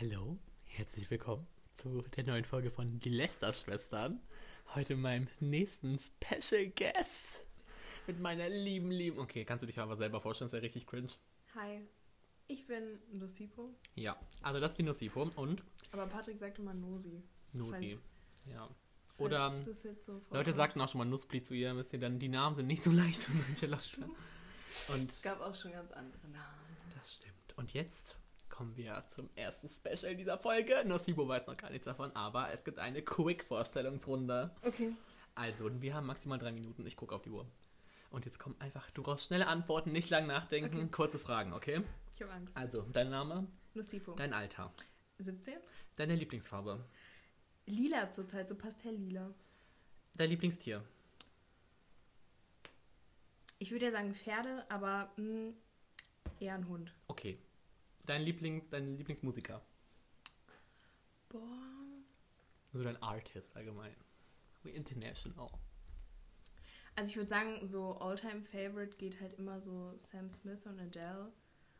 Hallo, herzlich willkommen zu der neuen Folge von Die Lester-Schwestern. Heute meinem nächsten Special Guest mit meiner lieben, lieben. Okay, kannst du dich aber selber vorstellen, ist ja richtig cringe. Hi, ich bin Nosipo, Ja, also das ist die Nosipo und aber Patrick sagt immer Nosi. Nosi. Ja. Oder so Leute vorkommt. sagten auch schon mal Nussbli zu ihr, wisst ihr, dann die Namen sind nicht so leicht für manche Leute. Und Es gab auch schon ganz andere Namen. Das stimmt. Und jetzt kommen wir zum ersten Special dieser Folge. Nosibo weiß noch gar nichts davon, aber es gibt eine Quick-Vorstellungsrunde. Okay. Also, wir haben maximal drei Minuten. Ich gucke auf die Uhr. Und jetzt kommen einfach, du brauchst schnelle Antworten, nicht lang nachdenken, Okay. kurze Fragen, okay? Ich habe Angst. Also, dein Name, Nosipo. dein Alter, 17? deine Lieblingsfarbe, Lila zurzeit, so pastelllila. dein Lieblingstier, Ich würde ja sagen Pferde, aber mh, eher ein Hund. okay. Dein, Lieblings, dein Lieblingsmusiker, Boah. also dein Artist allgemein. Wie international. Also ich würde sagen, so Alltime Favorite geht halt immer so Sam Smith und Adele,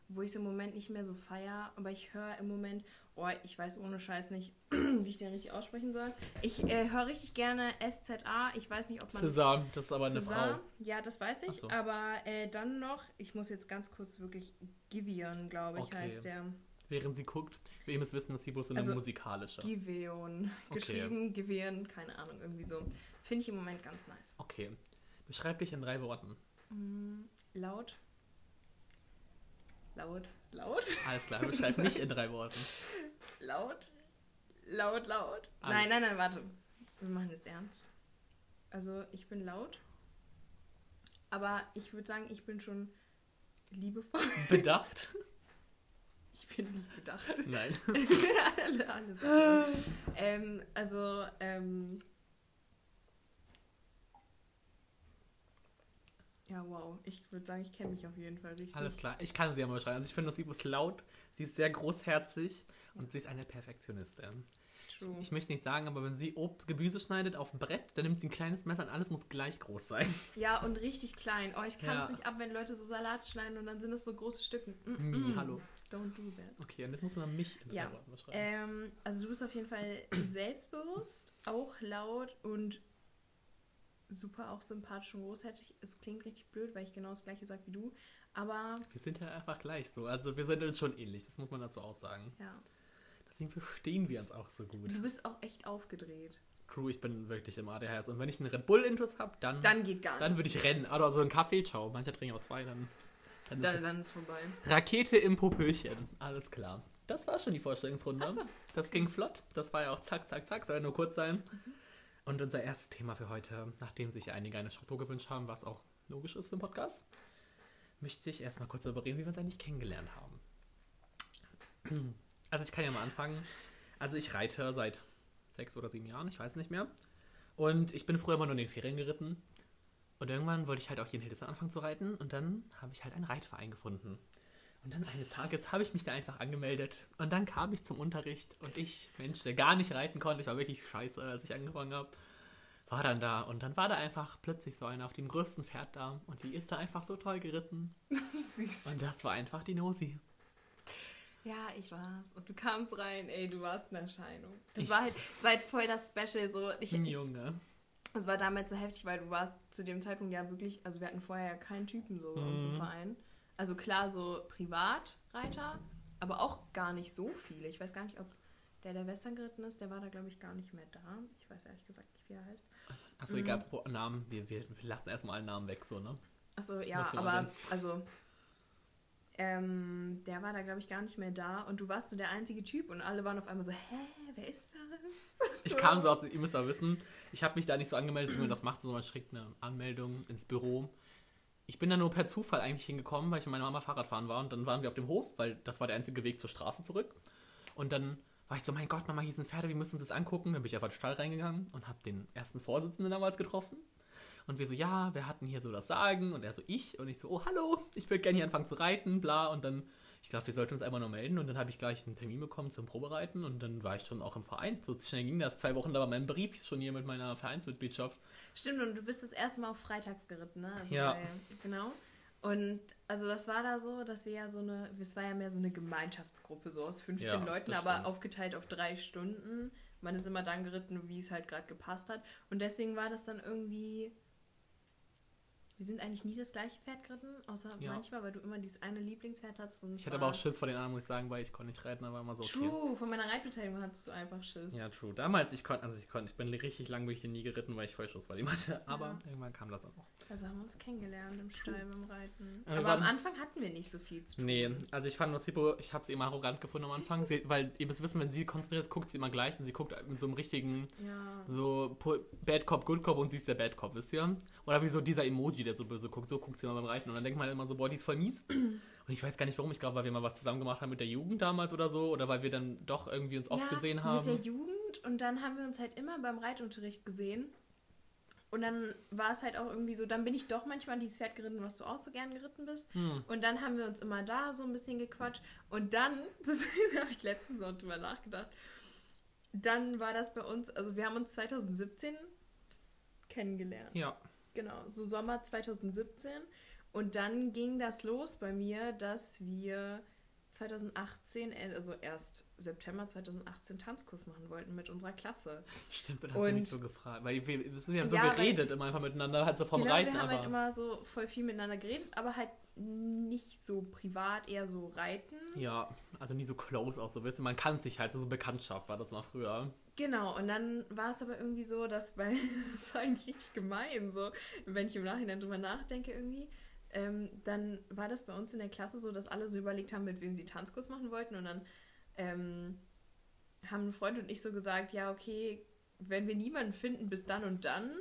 wo ich es im Moment nicht mehr so feier, aber ich höre im Moment, oh, ich weiß ohne Scheiß nicht, wie ich den richtig aussprechen soll. Ich äh, höre richtig gerne SZA, ich weiß nicht, ob man Cézanne, das ist aber eine César, Frau. Ja, das weiß ich, so. aber äh, dann noch, ich muss jetzt ganz kurz wirklich Giveon, glaube ich, Okay. heißt der. Während sie guckt, wir müssen wissen, dass so eine Also, musikalische. Giveon, Okay. geschrieben, Giveon, keine Ahnung, irgendwie so. Finde ich im Moment ganz nice. Okay. Beschreib dich in drei Worten. Mm, laut. Laut. Laut. Alles klar, beschreib mich in drei Worten. Laut. Laut, laut. Alles. Nein, nein, nein, warte. Wir machen jetzt ernst. Also, ich bin laut. Aber ich würde sagen, ich bin schon liebevoll. Bedacht? Ich bin nicht bedacht. Nein. Alle- Alles. ähm, also, ähm. Ja, wow. Ich würde sagen, ich kenne mich auf jeden Fall richtig. Alles klar, ich kann sie ja mal beschreiben. Also ich finde, sie ist laut, sie ist sehr großherzig und sie ist eine Perfektionistin. True. Ich möchte nicht sagen, aber wenn sie Obst, Gemüse schneidet auf dem Brett, dann nimmt sie ein kleines Messer und alles muss gleich groß sein. Ja, und richtig klein. Oh, ich kann es Ja. nicht ab, wenn Leute so Salat schneiden und dann sind es so große Stücken. Mm -mm. hallo. Don't do that. Okay, und jetzt musst du dann mich in Ja. Worten beschreiben. Ähm, also du bist auf jeden Fall selbstbewusst, auch laut und super auch sympathisch und großherzig. Es klingt richtig blöd, weil ich genau das gleiche sage wie du. Aber wir sind ja einfach gleich so. Also wir sind uns schon ähnlich, das muss man dazu auch sagen. ja, Deswegen verstehen wir uns auch so gut. du bist auch echt aufgedreht. Crew, ich bin wirklich im ADHS. Und wenn ich einen Red Bull-Intus habe, dann, Dann geht gar dann nichts. würde ich rennen. Oder so einen Kaffee, ciao. Manche trinken auch zwei, dann, dann ist Dann, dann ist vorbei. Rakete im Popöchen. Alles klar. Das war schon die Vorstellungsrunde. So. Das ging flott. Das war ja auch zack, zack, zack. Soll ja nur kurz sein. Mhm. Und unser erstes Thema für heute, nachdem sich einige eine Struktur gewünscht haben, was auch logisch ist für einen Podcast, möchte ich erstmal kurz darüber reden, wie wir uns eigentlich kennengelernt haben. Also ich kann ja mal anfangen. Also ich reite seit sechs oder sieben Jahren, ich weiß nicht mehr. Und ich bin früher immer nur in den Ferien geritten. Und irgendwann wollte ich halt auch hier in Hildesheim anfangen zu reiten. Und dann habe ich halt einen Reitverein gefunden. Und dann eines Tages habe ich mich da einfach angemeldet. Und dann kam ich zum Unterricht. Und ich, Mensch, der gar nicht reiten konnte, ich war wirklich scheiße, als ich angefangen habe, war dann da. Und dann war da einfach plötzlich so einer auf dem größten Pferd da. Und die ist da einfach so toll geritten. Süß. Und das war einfach die Nosi. Ja, ich war's. Und du kamst rein, ey, du warst eine Erscheinung. Das Ich- war halt, das war halt voll das Special. So, ich, Junge. Es war damals so heftig, weil du warst zu dem Zeitpunkt ja wirklich, also wir hatten vorher ja keinen Typen so uns im Mhm. Verein. Also klar, so Privatreiter, aber auch gar nicht so viele. Ich weiß gar nicht, ob der, der Western geritten ist, der war da, glaube ich, gar nicht mehr da. Ich weiß ehrlich gesagt nicht, wie er heißt. Achso, Mhm. egal, Namen, wir, wir, wir lassen erstmal alle Namen weg, so, ne? Achso, ja, aber mal also ähm, der war da, glaube ich, gar nicht mehr da und du warst so der einzige Typ und alle waren auf einmal so, hä, wer ist das? Ich kam so aus, ihr müsst ja wissen, ich habe mich da nicht so angemeldet, wie man das macht, sondern man schickt eine Anmeldung ins Büro. Ich bin da nur per Zufall eigentlich hingekommen, weil ich mit meiner Mama Fahrrad fahren war und dann waren wir auf dem Hof, weil das war der einzige Weg zur Straße zurück. Und dann war ich so, mein Gott, Mama, hier sind Pferde, wir müssen uns das angucken. Dann bin ich einfach in den Stall reingegangen und habe den ersten Vorsitzenden damals getroffen. Und wir so, ja, wir hatten hier so das Sagen. Und er so, ich. Und ich so, oh, hallo, ich würde gerne hier anfangen zu reiten, bla. Und dann, ich glaube, wir sollten uns einmal noch melden. Und dann habe ich gleich einen Termin bekommen zum Probereiten. Und dann war ich schon auch im Verein. So schnell ging das. Zwei Wochen da war mein Brief schon hier mit meiner Vereinsmitgliedschaft. Stimmt, und du bist das erste Mal auf Freitags geritten, ne? Also Ja. Bei, genau. Und also das war da so, dass wir ja so eine, es war ja mehr so eine Gemeinschaftsgruppe, so aus 15 Ja, Leuten, aber aufgeteilt auf drei Stunden. Man ist immer dann geritten, wie es halt gerade gepasst hat. Und deswegen war das dann irgendwie. Wir sind eigentlich nie das gleiche Pferd geritten, außer Ja. manchmal, weil du immer dieses eine Lieblingspferd hattest. Ich hatte aber auch Schiss vor den anderen, muss ich sagen, weil ich konnte nicht reiten, aber immer so okay. True, von meiner Reitbeteiligung hattest du einfach Schiss. Ja, true. Damals, ich konnte, also ich konnte, ich bin richtig lang bin ich hier nie geritten, weil ich voll Schuss vor dem hatte. Aber Ja. irgendwann kam das auch. Also haben wir uns kennengelernt im Stall beim Reiten. Ja, wir aber am Anfang hatten wir nicht so viel zu tun. Nee, also ich fand Nocipo, ich habe sie immer arrogant gefunden am Anfang, sie, weil ihr müsst wissen, wenn sie konzentriert ist, guckt sie immer gleich und sie guckt mit so einem richtigen, Ja. so Bad Cop, Good Cop und sie ist der Bad Cop, wisst ihr? Oder wie so dieser Emoji, der so böse guckt, so guckt sie immer beim Reiten und dann denkt man immer so, boah, die ist voll mies. Und ich weiß gar nicht warum, ich glaube, weil wir mal was zusammen gemacht haben mit der Jugend damals oder so, oder weil wir dann doch irgendwie uns oft ja, gesehen haben. Mit der Jugend und dann haben wir uns halt immer beim Reitunterricht gesehen. Und dann war es halt auch irgendwie so, dann bin ich doch manchmal an dieses Pferd geritten, was du auch so gern geritten bist. Hm. Und dann haben wir uns immer da so ein bisschen gequatscht. Und dann, das habe ich letztens auch drüber nachgedacht, dann war das bei uns, also wir haben uns 2017 kennengelernt. Ja, Genau, so Sommer 2017. Und dann ging das los bei mir, dass wir 2018, äh, also erst September 2018 Tanzkurs machen wollten mit unserer Klasse. stimmt, dann hat sie mich so gefragt, weil wir, wir haben so Ja, weil- geredet immer einfach miteinander, halt so vom genau, Reiten, wir haben aber... halt immer so voll viel miteinander geredet, aber halt nicht so privat, eher so reiten. Ja, also nie so close auch so, du, man kann sich halt, so, so Bekanntschaft war das mal früher. Genau, und dann war es aber irgendwie so, dass, weil das war eigentlich richtig gemein, so, wenn ich im Nachhinein drüber nachdenke irgendwie, ähm, dann war das bei uns in der Klasse so, dass alle so überlegt haben, mit wem sie Tanzkurs machen wollten und dann ähm, haben ein Freund und ich so gesagt, ja, okay, wenn wir niemanden finden bis dann und dann,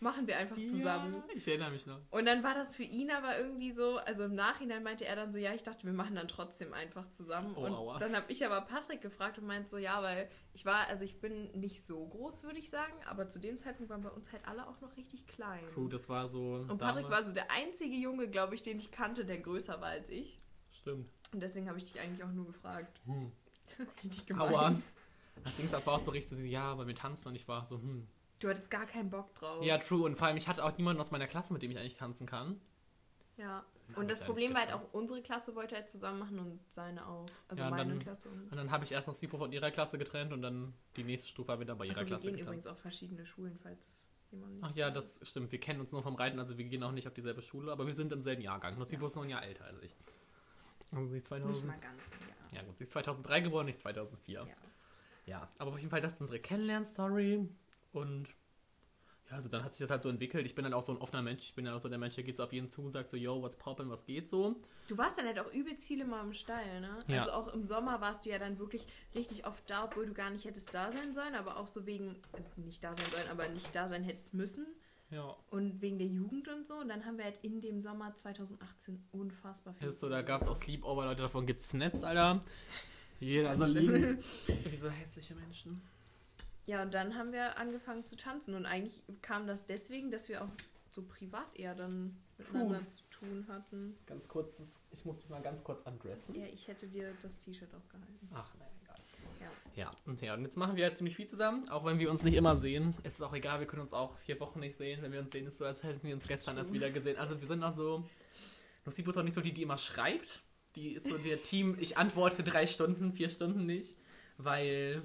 machen wir einfach zusammen. Ja, ich erinnere mich noch. Und dann war das für ihn aber irgendwie so, also im Nachhinein meinte er dann so, ja, ich dachte, wir machen dann trotzdem einfach zusammen. Oh, und aua. dann habe ich aber Patrick gefragt und meint so, ja, weil ich war, also ich bin nicht so groß, würde ich sagen, aber zu dem Zeitpunkt waren bei uns halt alle auch noch richtig klein. True, das war so... Und Patrick war so der einzige Junge, glaube ich, den ich kannte, der größer war als ich. Stimmt. Und deswegen habe ich dich eigentlich auch nur gefragt. Hm. richtig gemein. Aua. Das Ding, das war auch so richtig so, ja, weil wir tanzen und ich war so, hm. Du hattest gar keinen Bock drauf. Ja, true. Und vor allem, ich hatte auch niemanden aus meiner Klasse, mit dem ich eigentlich tanzen kann. Ja. Und hab das Problem nicht war halt auch, unsere Klasse wollte halt zusammen machen und seine auch. Also Ja, meine dann- Klasse und Und dann habe ich erst noch Sipo von ihrer Klasse getrennt und dann die nächste Stufe wieder bei ihrer Also wir Klasse gehen getanzt. übrigens auf verschiedene Schulen, falls es jemand nicht Ach ja, das stimmt. Wir kennen uns nur vom Reiten, also wir gehen auch nicht auf dieselbe Schule, aber wir sind im selben Jahrgang. Nur Sipo Ja. ist noch ein Jahr älter als ich. Also sie ist Nicht 2000. mal ganz, ja. Ja gut, sie ist 2003 geboren, ich 2004. ja. Ja, aber auf jeden Fall, das ist unsere Kennenlern-Story. Und ja, also dann hat sich das halt so entwickelt. Ich bin dann auch so ein offener Mensch. Ich bin ja auch so der Mensch, der geht so auf jeden zu, sagt so, yo, what's poppin', was geht so. Du warst dann halt auch übelst viele Mal im Stall, ne? Ja. Also auch im Sommer warst du ja dann wirklich richtig oft da, obwohl du gar nicht hättest da sein sollen, aber auch so wegen, äh, nicht da sein sollen, aber nicht da sein hättest müssen. Ja, Und wegen der Jugend und so. Und dann haben wir halt in dem Sommer 2018 unfassbar viel. ist so, da gab es auch Sleepover, Leute, davon gibt Snaps, Alter. Jeder so Ganz liegen. Wie so hässliche Menschen. Ja, und dann haben wir angefangen zu tanzen. Und eigentlich kam das deswegen, dass wir auch so privat eher dann miteinander zu tun hatten. Ganz kurz, ich muss mich mal ganz kurz undressen. Ja, ich hätte dir das T-Shirt auch gehalten. Ach, nein, egal. Ja. Ja, und ja, und jetzt machen wir halt ziemlich viel zusammen, auch wenn wir uns nicht immer sehen. Es ist auch egal, wir können uns auch vier Wochen nicht sehen. Wenn wir uns sehen, ist es so, als hätten wir uns gestern erst wieder gesehen. Also wir sind auch so. Nocibo ist auch nicht so die, die immer schreibt. Die ist so der Team, ich antworte drei Stunden, vier Stunden nicht. Weil.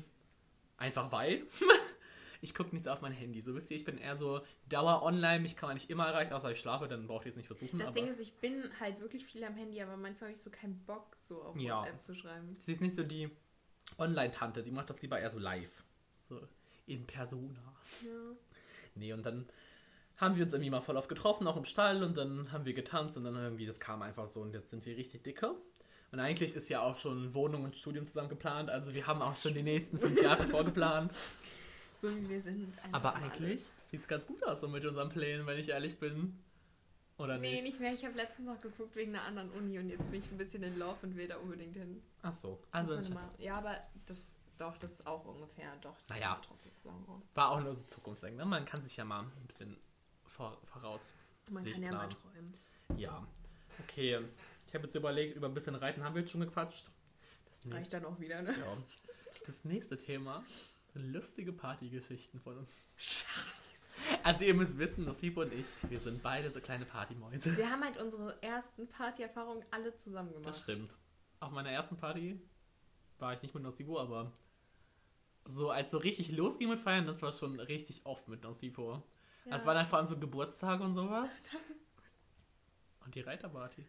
Einfach weil. ich gucke nicht so auf mein Handy. So wisst ihr, ich bin eher so Dauer online, mich kann man nicht immer erreichen, außer ich schlafe, dann braucht ihr es nicht versuchen. Das Ding ist, ich bin halt wirklich viel am Handy, aber manchmal habe ich so keinen Bock, so auf Ja. WhatsApp zu schreiben. sie ist nicht so die Online-Tante, die macht das lieber eher so live. So in Persona. Ja. Nee, und dann haben wir uns irgendwie mal voll oft getroffen, auch im Stall, und dann haben wir getanzt und dann irgendwie, das kam einfach so und jetzt sind wir richtig dicke. Und eigentlich ist ja auch schon Wohnung und Studium zusammen geplant, also wir haben auch schon die nächsten fünf Jahre vorgeplant. So wie wir sind. Aber eigentlich sieht es ganz gut aus so mit unseren Plänen, wenn ich ehrlich bin. Oder Nee, nicht? nicht mehr. Ich habe letztens noch geguckt wegen einer anderen Uni und jetzt bin ich ein bisschen in Love und will da unbedingt hin. Ach so. Also ja, aber das doch, das ist auch ungefähr. Doch, Naja. trotzdem zusammen wohnen. war auch nur so Zukunftsdenken. Ne? Man kann sich ja mal ein bisschen vor, voraus Man kann ja mal träumen. Ja. Okay. Ich habe jetzt überlegt, über ein bisschen Reiten haben wir jetzt schon gequatscht. Das nächste- Reicht dann auch wieder, ne? Ja. Das nächste Thema sind lustige Partygeschichten von uns. Also ihr müsst wissen, Nasibo und ich, wir sind beide so kleine Partymäuse. Wir haben halt unsere ersten Partyerfahrungen alle zusammen gemacht. Das stimmt. Auf meiner ersten Party war ich nicht mit Nosibo, aber so als so richtig losging mit Feiern, das war schon richtig oft mit Nosibo. Ja. Das waren dann vor allem so Geburtstage und sowas. Und die Reiterparty.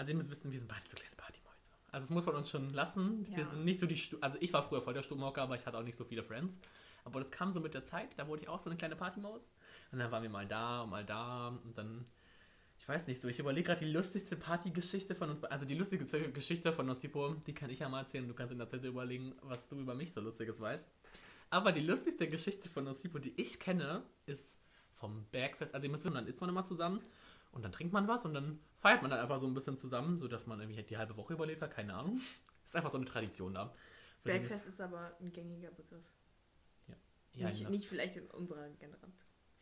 Also ihr müsst wissen, wir sind beide so kleine Partymäuse. Also das muss man uns schon lassen. Wir Ja. sind nicht so die Stu Also ich war früher voll der Stubenhocker, aber ich hatte auch nicht so viele Friends. Aber das kam so mit der Zeit, da wurde ich auch so eine kleine Partymaus. Und dann waren wir mal da und mal da und dann ich weiß nicht so, ich überlege gerade die lustigste Partygeschichte von uns, also die lustigste Geschichte von Nosipo, die kann ich ja mal erzählen. Du kannst in der Zeit überlegen, was du über mich so Lustiges weißt. Aber die lustigste Geschichte von Nosipo, die ich kenne, ist vom Bergfest. Also ihr müsst wissen, dann isst man immer zusammen und dann trinkt man was und dann feiert man dann einfach so ein bisschen zusammen, sodass man irgendwie die halbe Woche überlebt hat, keine Ahnung. Ist einfach so eine Tradition da. So Bergfest ist aber ein gängiger Begriff. dieses- ja, nicht, genau. nicht vielleicht in unserer Generation.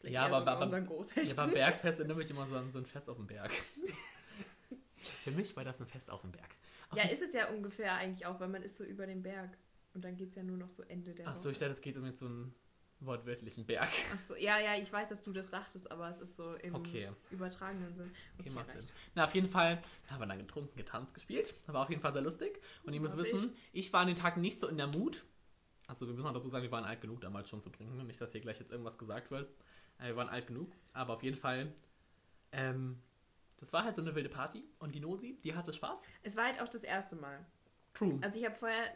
Vielleicht Ja, aber- so bei unseren Ja, beim Bergfest erinnere ich immer so an so ein Fest auf dem Berg. Für mich war das ein Fest auf dem Berg. Ja, ist es ja ungefähr eigentlich auch, weil man ist so über den Berg. Und dann geht es ja nur noch so Ende der Achso, Woche. ich dachte, es geht um jetzt so einen wortwörtlichen Berg. Achso, ja, ja, ich weiß, dass du das dachtest, aber es ist so im Okay. übertragenen Sinn. Okay, macht reicht. Sinn. Na, auf jeden Fall haben wir dann getrunken, getanzt, gespielt. War auf jeden Fall sehr lustig. Und ihr müsst wissen, ich war an den Tag nicht so in der Mut. Also wir müssen auch dazu sagen, wir waren alt genug damals schon zu trinken. Nicht, dass hier gleich jetzt irgendwas gesagt wird. Äh, Wir waren alt genug. Aber auf jeden Fall, ähm, das war halt so eine wilde Party. Und die Nosi, die hatte Spaß. Es war halt auch das erste Mal. True. Also ich habe vorher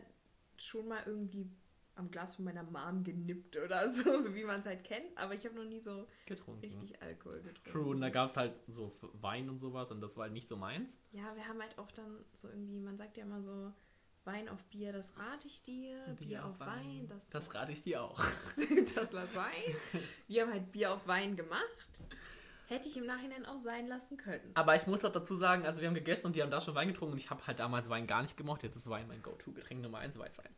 schon mal irgendwie am Glas von meiner Mom genippt oder so, so wie man es halt kennt, aber ich habe noch nie so getrunken. richtig Alkohol getrunken. True. Und da gab es halt so Wein und sowas. Und das war halt nicht so meins. Ja, wir haben halt auch dann so irgendwie, man sagt ja immer so, Wein auf Bier, das rate ich dir, Bier, auf Wein, das, Das rate ich dir auch. das lass sein. Wir haben halt Bier auf Wein gemacht. Hätte ich im Nachhinein auch sein lassen können. Aber ich muss auch dazu sagen, also wir haben gegessen und die haben da schon Wein getrunken und ich habe halt damals Wein gar nicht gemocht. Jetzt ist Wein mein Go-To-Getränk Nummer 1, Weißwein.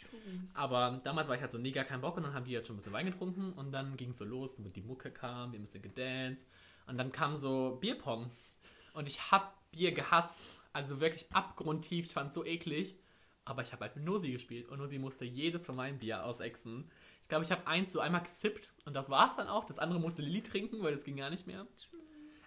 Aber damals war ich halt so, nee, gar keinen Bock und dann haben die halt schon ein bisschen Wein getrunken und dann ging es so los, damit die Mucke kam, wir haben ein bisschen gedanced und dann kam so Bierpong und ich hab Bier gehasst, also wirklich abgrundtief, ich fand es so eklig, aber ich habe halt mit Nosi gespielt und Nosi musste jedes von meinem Bier ausexen. Ich glaube, ich habe eins so einmal gesippt und das war es dann auch, das andere musste Lilly trinken, weil das ging gar nicht mehr.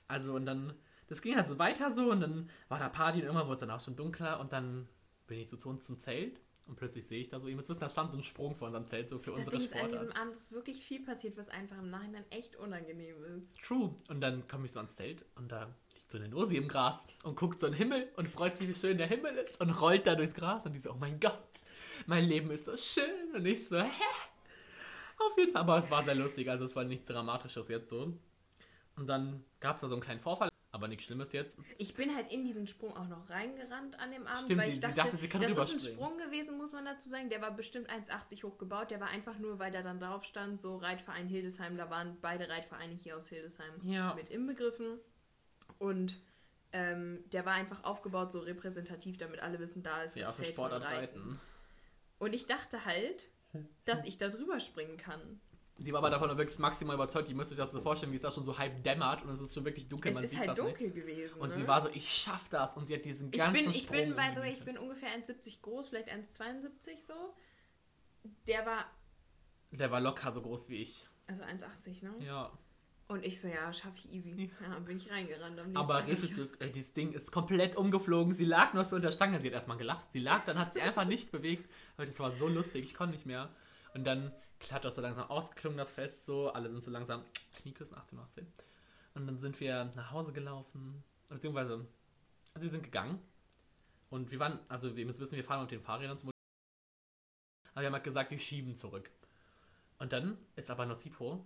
Also und dann, das ging halt so weiter so und dann war da Party und irgendwann wurde es dann auch schon dunkler und dann bin ich so zu uns zum Zelt und plötzlich sehe ich da so, ihr müsst wissen, da stand so ein Sprung vor unserem Zelt so für Das unsere Ding ist, an Sportart. diesem Abend ist wirklich viel passiert, was einfach im Nachhinein echt unangenehm ist. True. Und dann komme ich so ans Zelt und da liegt so eine Nosi im Gras und guckt so in den Himmel und freut sich, wie schön der Himmel ist und rollt da durchs Gras und die so, oh mein Gott, mein Leben ist so schön und ich so, hä? Auf jeden Fall, aber es war sehr lustig, also es war nichts Dramatisches jetzt so. Und dann gab es da so einen kleinen Vorfall, aber nichts Schlimmes jetzt. Ich bin halt in diesen Sprung auch noch reingerannt an dem Abend, Stimmt, weil sie- ich dachte, sie kann das ist ein. Sprung gewesen, muss man dazu sagen. Der war bestimmt 1,80 hoch gebaut. Der war einfach nur, weil da dann drauf stand, so Reitverein Hildesheim. Da waren beide Reitvereine hier aus Hildesheim Ja. mit inbegriffen. Und ähm, der war einfach aufgebaut, so repräsentativ, damit alle wissen, da ist Ja, das Sportart Reiten. reiten. Und ich dachte halt, dass ich da drüber springen kann. Sie war aber davon wirklich maximal überzeugt. Ihr müsst euch das so vorstellen, wie es da schon so halb dämmert und es ist schon wirklich dunkel. es man ist sieht halt fast dunkel nichts. gewesen. Und ne? sie war so, ich schaff das. Und sie hat diesen Ich ganzen bin, ich Sprung bin, by the way, ich bin ungefähr 1,70 groß, vielleicht 1,72 so. Der war, Der war locker so groß wie ich. also 1,80, ne? Ja. Und ich so, ja, schaff ich easy. Ja, bin ich reingerannt. Am Aber Tag. richtig Glück, ey, dieses Ding ist komplett umgeflogen. Sie lag noch so unter der Stange. Sie hat erstmal gelacht. Sie lag, dann hat sie einfach nicht bewegt. Und das war so lustig. Ich konnte nicht mehr. Und dann hat das so langsam ausgeklungen, das Fest so. Alle sind so langsam Knieküssen, 18, 18. Und dann sind wir nach Hause gelaufen. Beziehungsweise, also wir sind gegangen. Und wir waren, also ihr müsst wissen, wir fahren mit den Fahrrädern zum Aber wir haben halt gesagt, wir schieben zurück. Und dann ist aber Nosipo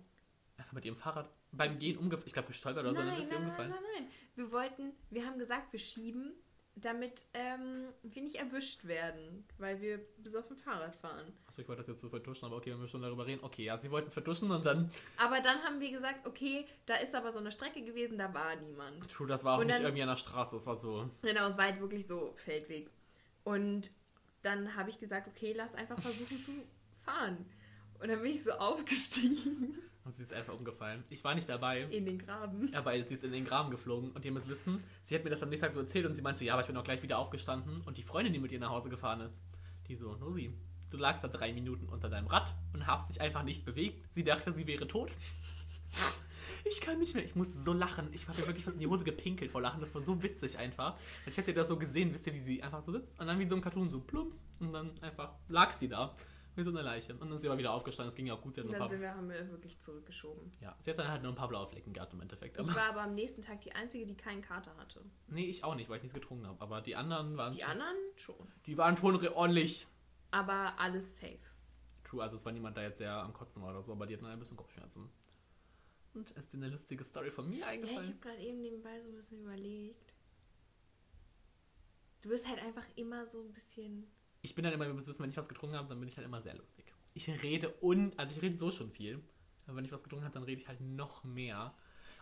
einfach mit ihrem Fahrrad beim Gehen umgefallen. Ich glaube, gestolpert oder so. nein, Dann ist sie nein, nein, umgefallen. nein, nein. Wir wollten, wir haben gesagt, wir schieben, damit ähm, wir nicht erwischt werden, weil wir besoffen Fahrrad fahren. Achso, ich wollte das jetzt so vertuschen, aber okay, wenn wir schon darüber reden. Okay, ja, sie wollten es vertuschen und dann. Aber dann haben wir gesagt, okay, da ist aber so eine Strecke gewesen, da war niemand. True, das war auch Und nicht dann- irgendwie an der Straße, das war so. Genau, es war halt wirklich so Feldweg. Und dann habe ich gesagt, okay, lass einfach versuchen zu fahren. Und dann bin ich so aufgestiegen Und sie ist einfach umgefallen. Ich war nicht dabei, in den Graben. aber sie ist in den Graben geflogen. Und ihr müsst wissen, sie hat mir das am nächsten Tag so erzählt und sie meinte so, ja, aber ich bin auch gleich wieder aufgestanden. Und die Freundin, die mit ihr nach Hause gefahren ist, die so, Nosi, du lagst da drei Minuten unter deinem Rad und hast dich einfach nicht bewegt. Sie dachte, sie wäre tot. ich kann nicht mehr. Ich musste so lachen. Ich habe mir wirklich was in die Hose gepinkelt vor Lachen. Das war so witzig einfach. Ich hätte das so gesehen, wisst ihr, wie sie einfach so sitzt und dann wie so ein Cartoon so plumps und dann einfach lag sie da. Wie so eine Leiche. Und dann ist sie aber wieder aufgestanden. Das ging ja auch gut. Sie hat Und dann ein paar, sind wir, haben wir wirklich zurückgeschoben. ja, sie hat dann halt nur ein paar blaue Flecken gehabt im Endeffekt. Aber, Ich war aber am nächsten Tag die Einzige, die keinen Kater hatte. nee, ich auch nicht, weil ich nichts getrunken habe. Aber die anderen waren Die schon, anderen schon. die waren schon ordentlich Aber alles safe. true. Also es war niemand da jetzt sehr am Kotzen war oder so, aber die hatten ein bisschen Kopfschmerzen. Und ist dir eine lustige Story von mir Ja, ich eingefallen? habe gerade eben nebenbei so ein bisschen überlegt. Du bist halt einfach immer so ein bisschen. Ich bin dann immer, ihr müsst wissen, wenn ich was getrunken habe, dann bin ich halt immer sehr lustig. Ich rede und, also ich rede so schon viel. Aber wenn ich was getrunken habe, dann rede ich halt noch mehr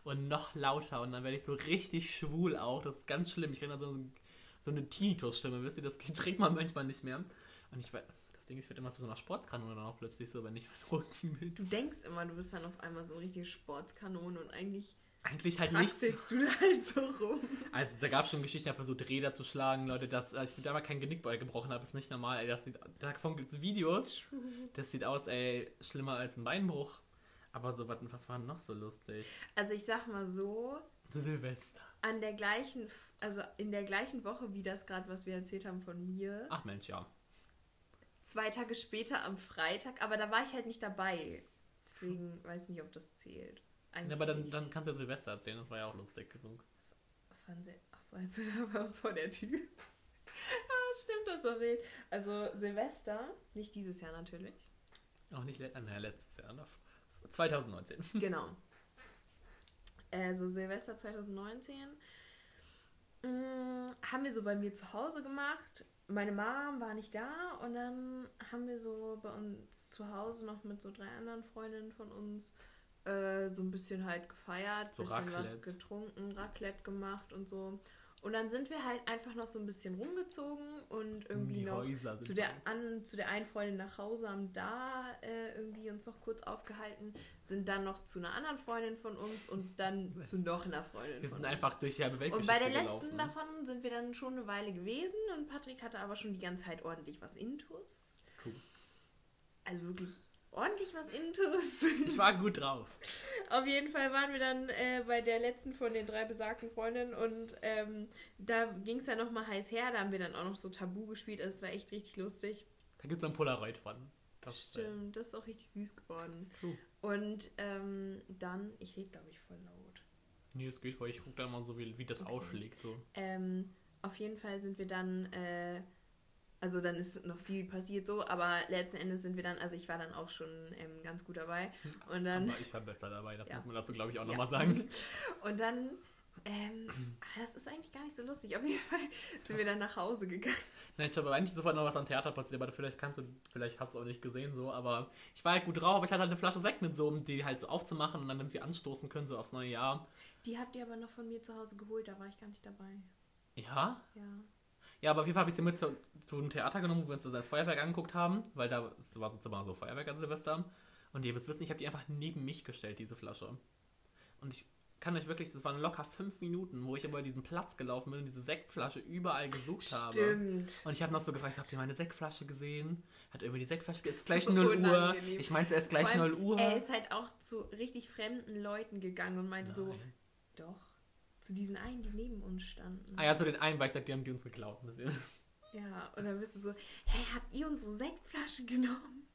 und noch lauter und dann werde ich so richtig schwul auch. Das ist ganz schlimm. Ich kriege dann so, so eine Tinnitus-Stimme, wisst ihr, das trägt man manchmal nicht mehr. Und ich weiß, das Ding ist, ich werde immer zu so einer Sportskanone dann auch plötzlich so, wenn ich betrunken bin. Du denkst immer, du bist dann auf einmal so eine richtige Sportskanone und eigentlich Eigentlich halt sitzt du da halt so rum. Also da gab es schon Geschichten, ich habe versucht, Räder zu schlagen, Leute, das, also ich bin da mal kein Genickball gebrochen habe, ist nicht normal, ey, das sieht, davon gibt es Videos, das sieht aus, ey, schlimmer als ein Beinbruch. Aber so, was, was war denn noch so lustig? Also ich sag mal so, Silvester. an der gleichen, also in der gleichen Woche wie das gerade, was wir erzählt haben von mir, Ach Mensch, ja. zwei Tage später am Freitag, aber da war ich halt nicht dabei. Deswegen weiß nicht, ob das zählt. Eigentlich ja aber dann, nicht. dann kannst du ja Silvester erzählen, das war ja auch lustig genug. Was waren sie? Achso, jetzt sind wir bei uns vor der Tür. ah, stimmt, das war wild. Also Silvester, nicht dieses Jahr natürlich. Auch nicht äh, naja, letztes Jahr, noch 2019. Genau. Also Silvester 2019 mh, haben wir so bei mir zu Hause gemacht. Meine Mom war nicht da und dann haben wir so bei uns zu Hause noch mit so drei anderen Freundinnen von uns äh, so ein bisschen halt gefeiert, So bisschen was Raclette. getrunken, Raclette gemacht und so. Und dann sind wir halt einfach noch so ein bisschen rumgezogen und irgendwie noch zu der, an, zu der einen Freundin nach Hause, haben da äh, irgendwie uns noch kurz aufgehalten, sind dann noch zu einer anderen Freundin von uns und dann zu noch einer Freundin Wir sind uns. einfach durch die halbe und bei der letzten gelaufen. davon sind wir dann schon eine Weile gewesen und Patrick hatte aber schon die ganze Zeit ordentlich was Intus. True. Also wirklich ordentlich was Intus. Ich war gut drauf. Auf jeden Fall waren wir dann äh, bei der letzten von den drei besagten Freundinnen und ähm, da ging es ja nochmal heiß her. Da haben wir dann auch noch so Tabu gespielt. Also es war echt richtig lustig. Da gibt es ein Polaroid von. Das, äh, Stimmt, das ist auch richtig süß geworden. True. Und ähm, dann, ich rede glaube ich voll laut. Nee, es geht, weil ich gucke da immer so, wie, wie das Okay. ausschlägt. So. Ähm, auf jeden Fall sind wir dann, äh, also dann ist noch viel passiert so, aber letzten Endes sind wir dann, also ich war dann auch schon ähm, ganz gut dabei. Und dann, Aber ich war besser dabei, das Ja. muss man dazu, glaube ich, auch Ja. nochmal sagen. und dann, ähm, ah, das ist eigentlich gar nicht so lustig. Auf jeden Fall sind wir dann nach Hause gegangen. Nein, ich habe eigentlich sofort noch was am Theater passiert, aber vielleicht kannst du, vielleicht hast du auch nicht gesehen, so, aber ich war halt gut drauf, aber ich hatte halt eine Flasche Sekt mit so, um die halt so aufzumachen und dann irgendwie anstoßen können, so aufs neue Jahr. Die habt ihr aber noch von mir zu Hause geholt, da war ich gar nicht dabei. Ja? Ja. Ja, aber auf jeden Fall habe ich sie mit zu, zu einem Theater genommen, wo wir uns das als Feuerwerk angeguckt haben, weil da war sozusagen so Feuerwerk an Silvester. Und ihr müsst wissen, ich habe die einfach neben mich gestellt, diese Flasche. Und ich kann euch wirklich, das waren locker fünf Minuten, wo ich über diesen Platz gelaufen bin und diese Sektflasche überall gesucht habe. Stimmt. Und ich habe noch so gefragt, habt ihr meine Sektflasche gesehen? Hat irgendwie die Sektflasche, es ist gleich So 0 Uhr. Ich meinte, es ist gleich allem, 0 Uhr. Er ist halt auch zu richtig fremden Leuten gegangen und meinte so, Nein. doch, zu diesen einen, die neben uns standen. Ah ja, zu den einen, weil ich sagte, die haben die uns geklaut. Ja, und dann bist du so, hey, habt ihr unsere Sektflasche genommen?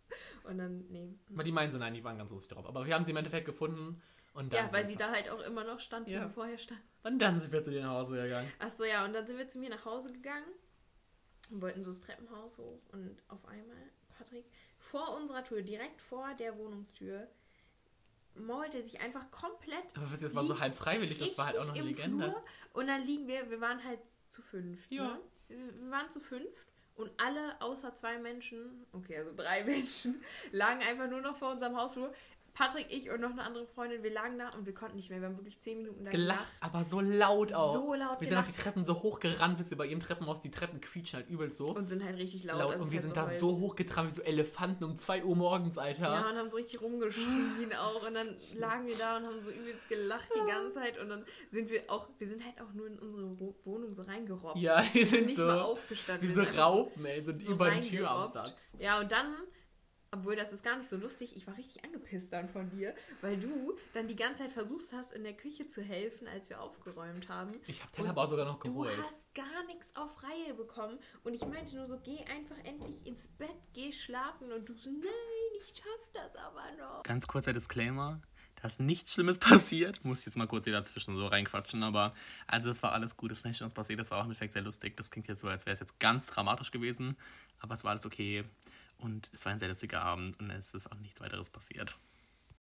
Und dann, nee. Aber die meinen so, nein, die waren ganz lustig drauf. Aber wir haben sie im Endeffekt gefunden. Und dann Ja, weil sie da halt auch immer noch stand, wo Ja. wir vorher standen. Und dann sind wir zu dir nach Hause gegangen. Achso, ja, und dann sind wir zu mir nach Hause gegangen und wollten so das Treppenhaus hoch. Und auf einmal, Patrick, vor unserer Tür, direkt vor der Wohnungstür, maulte sich einfach komplett. Aber ihr, das war so halb freiwillig, das war halt auch noch eine Legende. Flur. Und dann liegen wir, wir waren halt zu fünft. Ja. Ne? Wir wir waren zu fünft und alle außer zwei Menschen, okay, also drei Menschen, lagen einfach nur noch vor unserem Hausflur. Patrick, ich und noch eine andere Freundin, wir lagen da und wir konnten nicht mehr. Wir haben wirklich zehn Minuten da Gelacht, aber so laut auch. So laut wir sind auf die gelacht. Treppen so hochgerannt, wisst ihr, bei ihrem Treppenhaus, die Treppen quietschen halt übel so. Und sind halt richtig laut. laut. also Und wir ist sind halt da so hochgetragen wie so Elefanten um 2 Uhr morgens, Alter. Ja, und haben so richtig rumgeschrien auch. Und dann lagen wir da und haben so übelst gelacht die ganze Zeit. Und dann sind wir auch, wir sind halt auch nur in unsere Wohnung so reingerobbt. Ja, wir sind nicht so mal aufgestanden. wie wir so sind Raupen, ey, so, so über den. Türabsatz. Ja, und dann obwohl das ist gar nicht so lustig, ich war richtig angepisst dann von dir, weil du dann die ganze Zeit versucht hast, in der Küche zu helfen, als wir aufgeräumt haben. Ich habe Teller aber sogar noch geholt. Du hast gar nichts auf Reihe bekommen und ich meinte nur so, geh einfach endlich ins Bett, geh schlafen und du so, nein, ich schaff das aber noch. Ganz kurzer Disclaimer. Da ist nichts Schlimmes passiert. Muss jetzt mal kurz hier dazwischen so reinquatschen, aber also das war alles gut, das ist nicht Schlimmes passiert. Das war auch im Endeffekt sehr lustig. Das klingt jetzt so, als wäre es jetzt ganz dramatisch gewesen, aber es war alles okay. Und es war ein sehr lustiger Abend und es ist auch nichts weiteres passiert.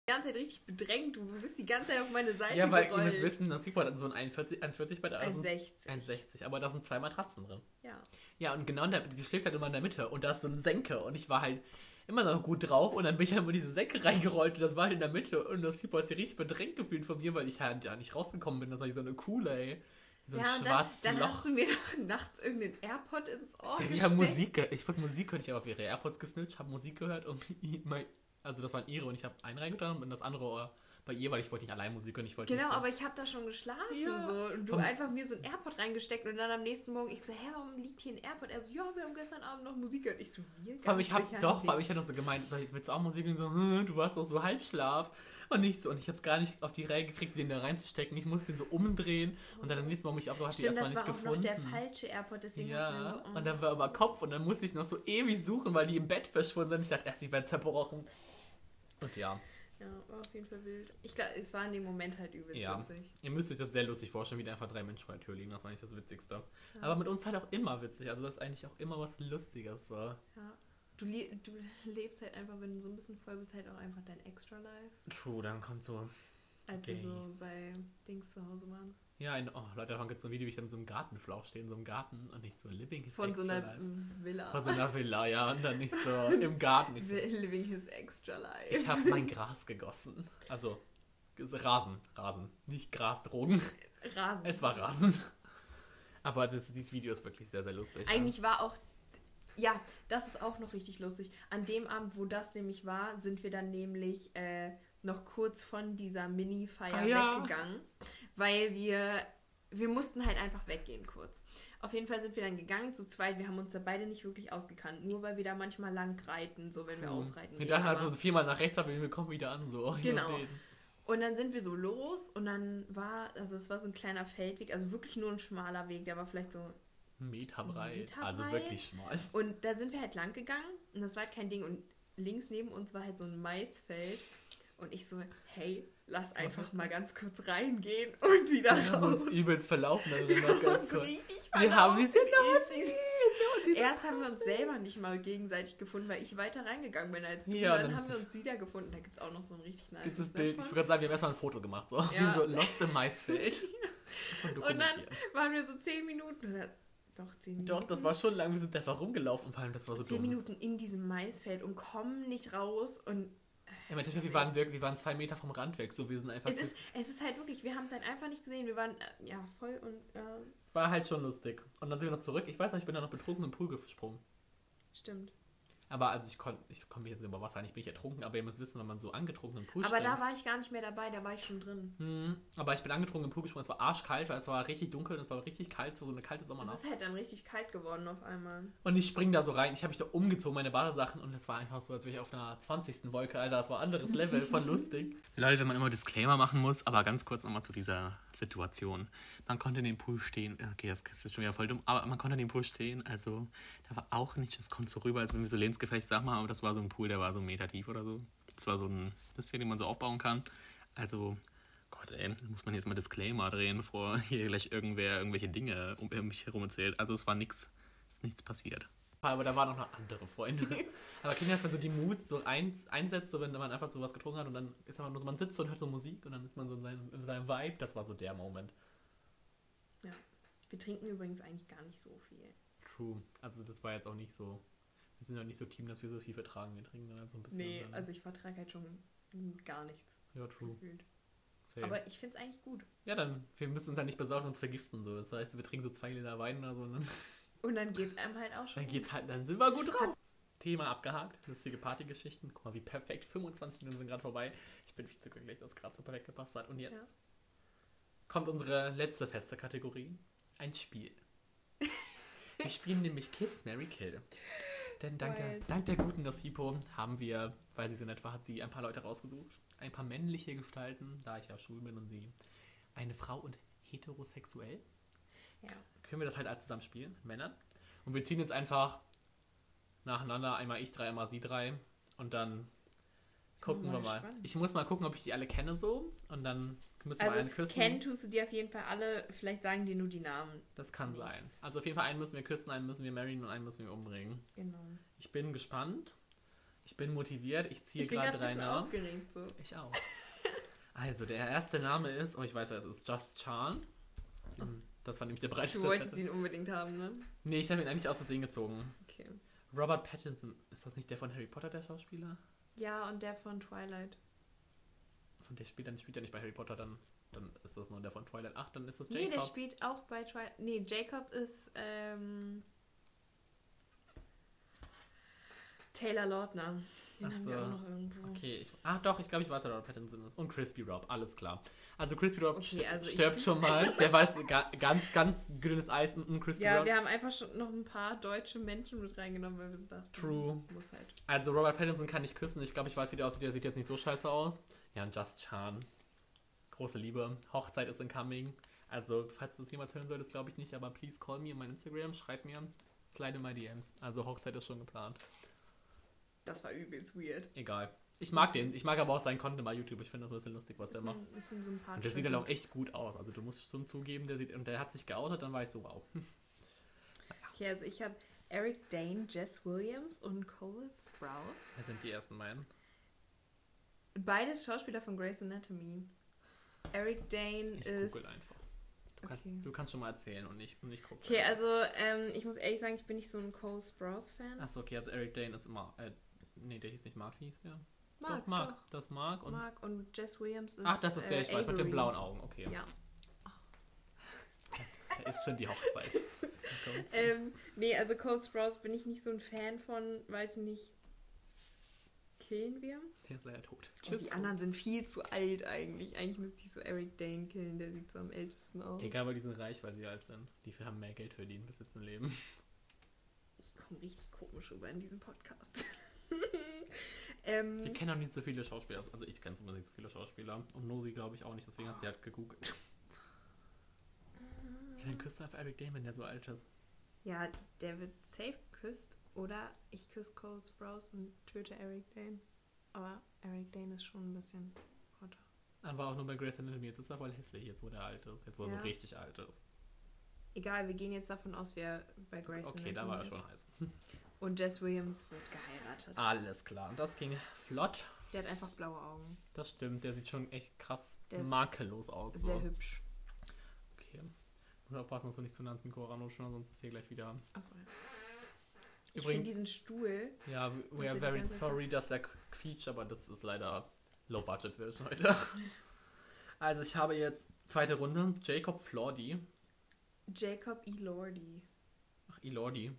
Die ganze Zeit richtig bedrängt, du bist die ganze Zeit auf meine Seite Ja, weil ihr gerollt. müsst wissen, das Keyboard hat so ein 1,40 1,40 Bett. also 1,60. 1,60. Aber da sind zwei Matratzen drin. Ja. Ja, und genau der, die schläft halt immer in der Mitte und da ist so eine Senke und ich war halt immer noch gut drauf und dann bin ich halt in diese Senke reingerollt und das war halt in der Mitte und das Keyboard hat sich richtig bedrängt gefühlt von mir, weil ich halt ja nicht rausgekommen bin. Das war ich so eine coole, ey. So ein ja, und dann, schwarzes dann Loch. hast du mir doch nachts irgendeinen Airpod ins Ohr Ja, wir haben Musik. Ich wollte Musik hören. Ich habe auf ihre AirPods gesnitcht, habe Musik gehört und mein, also das waren ihre und ich habe einen reingetan und das andere Ohr bei ihr, weil ich wollte nicht allein Musik hören. Ich wollte Genau, so, aber ich habe da schon geschlafen Ja. so und du Vom- einfach mir so ein AirPod reingesteckt und dann am nächsten Morgen ich so, hä, warum liegt hier ein AirPod? Er so, ja, wir haben gestern Abend noch Musik gehört. Ich so, wir allem, ich habe doch, nicht. ich hatte noch so gemeint, ich, willst du auch Musik hören? So, hm, du warst doch so Halbschlaf. Und nicht so, und ich habe es gar nicht auf die Reihe gekriegt, den da reinzustecken. Ich musste den so umdrehen und dann am nächsten Mal mich auf, hat die Stimmt, erstmal das nicht war auch gefunden. noch der falsche AirPod, deswegen den ja, so, oh. und dann war aber Kopf und dann musste ich noch so ewig suchen, weil die im Bett verschwunden sind. Ich dachte erst, ich werde zerbrochen. Und ja, Ja, war auf jeden Fall wild. Ich glaube, es war in dem Moment halt übelst Ja. witzig. ihr müsst euch das sehr lustig vorstellen, wie da einfach drei Menschen vor der Tür liegen. Das war nicht das Witzigste. Aber mit uns halt auch immer witzig. Also das ist eigentlich auch immer was Lustiges. So. Ja. Du, du lebst halt einfach, wenn du so ein bisschen voll bist, halt auch einfach dein Extra Life. True, dann kommt so Als Okay. wir so bei Dings zu Hause waren. Ja, ein, oh, Leute, davon gibt es so ein Video, wie ich dann in so einem Gartenschlauch stehe, in so einem Garten und nicht so living his Von so extra einer life. Villa. Von so einer Villa, ja, und dann nicht so im Garten. Ich, so, Living his extra life. ich habe mein Gras gegossen. Also, Rasen, Rasen, nicht Grasdrogen. Rasen. Es war Rasen. Aber das, dieses Video ist wirklich sehr, sehr lustig. Eigentlich war auch. Ja, das ist auch noch richtig lustig. An dem Abend, wo das nämlich war, sind wir dann nämlich äh, noch kurz von dieser Mini-Feier Ah, ja. weggegangen, weil wir. Wir mussten halt einfach weggehen kurz. Auf jeden Fall sind wir dann gegangen zu zweit. Wir haben uns da beide nicht wirklich ausgekannt. Nur weil wir da manchmal lang reiten, so wenn wir ausreiten Wir dachten halt so viermal nach rechts, aber wir kommen wieder an. So, Genau. Und dann sind wir so los und dann war, also es war so ein kleiner Feldweg, also wirklich nur ein schmaler Weg, der war vielleicht so. Meter breit. Meter Also breit? wirklich schmal. Und da sind wir halt lang gegangen und das war halt kein Ding. Und links neben uns war halt so ein Maisfeld. Und ich so, hey, lass einfach mal ganz kurz reingehen und wieder Wir haben uns raus. übelst verlaufen. Also Wir haben ganz uns kurz. Wir haben die verlaufen. Easy. Erst haben wir uns selber nicht mal gegenseitig gefunden, weil ich weiter reingegangen bin als du. Ja, und dann dann haben wir uns wieder gefunden. Da gibt es auch noch so ein richtig nice Bild, ich wollte gerade sagen, wir haben erstmal ein Foto gemacht, so Ja. wie so Lost im Maisfeld. War Und dann waren wir so zehn Minuten. Doch, zehn Minuten. Doch, das war schon lang, wir sind einfach rumgelaufen und vor allem das war so zehn dumm. Minuten in diesem Maisfeld und kommen nicht raus. Und Ja, im Endeffekt, wir waren wirklich, wir waren zwei Meter vom Rand weg, so wir sind einfach. es ist, es ist halt wirklich, wir haben es halt einfach nicht gesehen. Wir waren äh, ja voll und äh, es war halt schon lustig. Und dann sind wir noch zurück. Ich weiß noch, ich bin da noch betrunken im Pool gesprungen. stimmt. Aber also ich konnte, ich komme jetzt über Wasser, nicht bin ich ertrunken, aber ihr müsst wissen, wenn man so angetrunken im Pool Aber springt. da war ich gar nicht mehr dabei, da war ich schon drin. Hm, aber ich bin angetrunken im Pool gesprungen, es war arschkalt, weil es war richtig dunkel und es war richtig kalt, so eine kalte Es Sommernacht. ist halt dann richtig kalt geworden auf einmal. Und ich spring da so rein, ich habe mich da umgezogen, meine Badesachen und es war einfach so, als wäre ich auf einer 20. Wolke, Alter, das war ein anderes Level von lustig. Leute, wenn man immer Disclaimer machen muss, aber ganz kurz nochmal zu dieser Situation. Man konnte in dem Pool stehen, okay, das ist schon wieder voll dumm, aber man konnte in dem Pool stehen, also da war auch nicht, das kommt so rüber, als wenn wir so lebensgefährlich Sachen machen, aber das war so ein Pool, der war so einen Meter tief oder so. Das war so ein, das hier, den man so aufbauen kann. Also, Gott, ey, da muss man jetzt mal Disclaimer drehen, bevor hier gleich irgendwer irgendwelche Dinge um mich herum erzählt. Also es war nichts, ist nichts passiert. Aber da waren auch noch andere Freunde. Aber kennt ihr das, wenn so die Mut so eins, einsetzt, so wenn man einfach so was getrunken hat und dann ist einfach nur so, man sitzt so und hört so Musik und dann ist man so in seinem, in seinem Vibe. Das war so der Moment. Ja. Wir trinken übrigens eigentlich gar nicht so viel. True. Also das war jetzt auch nicht so, wir sind ja nicht so Team, dass wir so viel vertragen. Wir trinken dann halt so ein bisschen. Nee, dann, also ich vertrage halt schon gar nichts Ja, true. Aber ich finde es eigentlich gut. ja, dann, wir müssen uns dann nicht besaufen und uns vergiften. So. Das heißt, wir trinken so zwei Gläser Wein oder so und dann, Und dann geht es einem halt auch schon. dann geht's halt, dann sind wir gut drauf. Thema abgehakt, lustige Partygeschichten. Guck mal, wie perfekt. 25 Minuten sind gerade vorbei. Ich bin viel zu glücklich, dass es gerade so perfekt gepasst hat. Und jetzt Ja. kommt unsere letzte feste Kategorie. Ein Spiel. Wir spielen nämlich Kiss, Mary Kill. Denn dank der, dank der guten Nasipo haben wir, weil sie so nett war, hat sie ein paar Leute rausgesucht. Ein paar männliche Gestalten, da ich ja schwul bin und sie eine Frau und heterosexuell. Ja. Können wir das halt alle zusammen spielen, Männern. Und wir ziehen jetzt einfach nacheinander, einmal ich drei, einmal sie drei. Und dann gucken wir wir mal. gespannt. Ich muss mal gucken, ob ich die alle kenne so. Und dann müssen wir Also, einen küssen. kennen tust du die auf jeden Fall alle. Vielleicht sagen dir nur die Namen. das kann nichts. sein. Also auf jeden Fall einen müssen wir küssen, einen müssen wir marryen und einen müssen wir umbringen. Genau. Ich bin gespannt. Ich bin motiviert. Ich ziehe gerade drei bisschen nach. aufgeregt. So. Ich auch. Also, der erste Name ist, oh, ich weiß, wer es ist, Just Chan. Das war nämlich der breiteste. Du wolltest ihn unbedingt haben, ne? Nee, ich habe ihn eigentlich aus Versehen gezogen. Okay. Robert Pattinson, ist das nicht der von Harry Potter, der Schauspieler? Ja, und der von Twilight. Von der spielt, dann spielt er nicht bei Harry Potter, dann, dann ist das nur der von Twilight. Ach, dann ist das Nee, der Jacob. spielt auch bei Twilight. Nee, Jacob ist ähm, Taylor Lautner. Den Ach haben wir auch noch irgendwo. okay, ich, ach doch, ich glaube, ich weiß, wer Robert Pattinson ist. Und Crispy Rob, alles klar. Also Crispy Rob Okay, also stirbt schon mal. Der weiß ga, ganz, ganz grünes Eis mit einem Crispy Ja, Rob. wir haben einfach schon noch ein paar deutsche Menschen mit reingenommen, weil wir so dachten, True. muss halt. Also Robert Pattinson kann ich küssen. Ich glaube, ich weiß, wie der aussieht. Der sieht jetzt nicht so scheiße aus. Ja, und Just Chan. Große Liebe. Hochzeit ist incoming. Also, falls du das jemals hören solltest, glaube ich nicht, aber please call me in mein Instagram, schreib mir, slide in my DMs. Also Hochzeit ist schon geplant. Das war übelst weird. Egal. Ich mag den. Ich mag aber auch seinen Content bei YouTube. Ich finde das ein bisschen lustig, was der macht. Bisschen, bisschen sympathisch. Und der sieht halt auch echt gut aus. Also du musst schon zugeben, der sieht, und der hat sich geoutet, dann war ich so, wow. Okay, also ich habe Eric Dane, Jess Williams und Cole Sprouse. Das sind die ersten beiden. Beides Schauspieler von Grey's Anatomy. Eric Dane Ich ist. google einfach. Du kannst, Okay. du kannst schon mal erzählen und nicht, und nicht gucken. Okay, also ähm, ich muss ehrlich sagen, ich bin nicht so ein Cole Sprouse-Fan. Achso, okay, also Eric Dane ist immer. Äh, nee, der hieß nicht Mark, wie hieß der? Mark, doch, Mark. Das Mark und. Mark und Jess Williams ist. Ach, das ist der, äh, ich weiß, mit den Avery. blauen Augen, okay. Ja. Da ist schon die Hochzeit. Ähm, nee, also Cole Sprouse bin ich nicht so ein Fan von, weiß ich nicht. Killen wir? der ist leider tot. Und Tschüss. die anderen sind viel zu alt eigentlich. Eigentlich müsste ich so Eric Dane killen, der sieht so am ältesten aus. Egal, aber die sind reich, weil sie alt sind. Die haben mehr Geld verdient bis jetzt im Leben. Ich komme richtig komisch rüber in diesem Podcast. ähm, Wir kennen auch nicht so viele Schauspieler. Also ich kenne zumindest nicht so viele Schauspieler. Und Nosi glaube ich auch nicht, deswegen hat sie halt gegoogelt. Ja, dann küsst einfach Eric Dane, wenn der so alt ist. ja, der wird safe geküsst. Oder ich küsse Cole Sprouse und töte Eric Dane. Aber Eric Dane ist schon ein bisschen hotter. Aber auch nur bei Grace Anatomy. Jetzt ist er voll hässlich, jetzt wo der alt ist. Jetzt wo er Ja. so richtig alt ist. Egal, wir gehen jetzt davon aus, wer bei Grace Okay, da war er Anatomy schon ist. heiß. Und Jess Williams wird geheiratet. Alles klar. Und das ging flott. Der hat einfach blaue Augen. Das stimmt. Der sieht schon echt krass Der makellos aus. Sehr So. hübsch. Okay. Muss aufpassen, dass du nicht zu nah ans Mikro ranrutschen, sonst ist hier gleich wieder. Achso, ja. Ich Übrigens- finde diesen Stuhl. Ja, we- we ich are very sorry, dass er quietscht, aber das ist leider Low-Budget-Version heute. Also, ich habe jetzt zweite Runde. Jacob Flordy. Jacob Elordi. Ach, Elordi.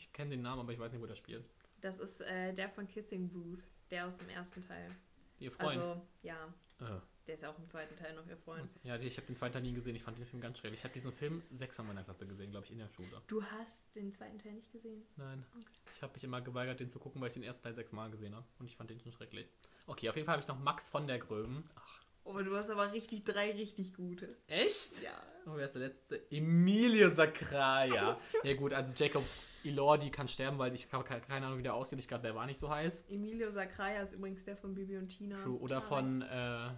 Ich kenne den Namen, aber ich weiß nicht, wo der spielt. Das ist äh, der von Kissing Booth, der aus dem ersten Teil. Ihr Freund. Also, ja, Äh, der ist ja auch im zweiten Teil noch ihr Freund. ja, ich habe den zweiten Teil nie gesehen. Ich fand den Film ganz schrecklich. Ich habe diesen Film sechsmal in meiner Klasse gesehen, glaube ich, in der Schule. Du hast den zweiten Teil nicht gesehen? Nein. Okay. Ich habe mich immer geweigert, den zu gucken, weil ich den ersten Teil sechsmal gesehen habe. Und ich fand den schon schrecklich. Okay, auf jeden Fall habe ich noch Max von der Gröben. Ach, Oh, du hast aber richtig drei richtig gute. echt? Ja. Oh, wer ist der letzte? Emilio Sacraia. ja gut, also Jacob Elordi kann sterben, weil ich habe keine Ahnung, wie der aussieht. Ich glaube, der war nicht so heiß. Emilio Sacraia ist übrigens der von Bibi und Tina. True. Oder von, äh,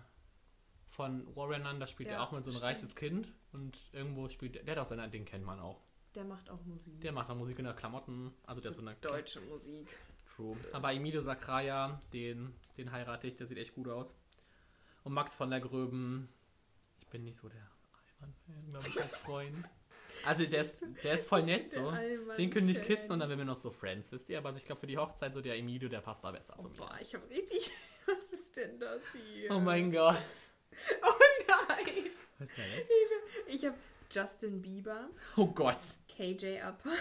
von Warren da spielt Ja, er auch mit so ein stimmt. reiches Kind. Und irgendwo spielt der, der hat auch seine, den kennt man auch. Der macht auch Musik. Der macht auch Musik in der Klamotten. Also der hat so eine Deutsche Musik. True. Aber Emilio Sacraia, den, den heirate ich, der sieht echt gut aus. Und Max von der Gröben, ich bin nicht so der Allmann-Fan, glaube ich, als Freund. Also der ist, der ist voll nett so. Den können nicht kissen und dann werden wir noch so Friends, wisst ihr? Aber also ich glaube für die Hochzeit so der Emilio, der passt da besser Oh, zu mir. boah, ich habe richtig. Was ist denn das hier? Oh mein Gott. Oh nein! Was ist denn das? Ich habe Justin Bieber, Oh Gott. KJ Upper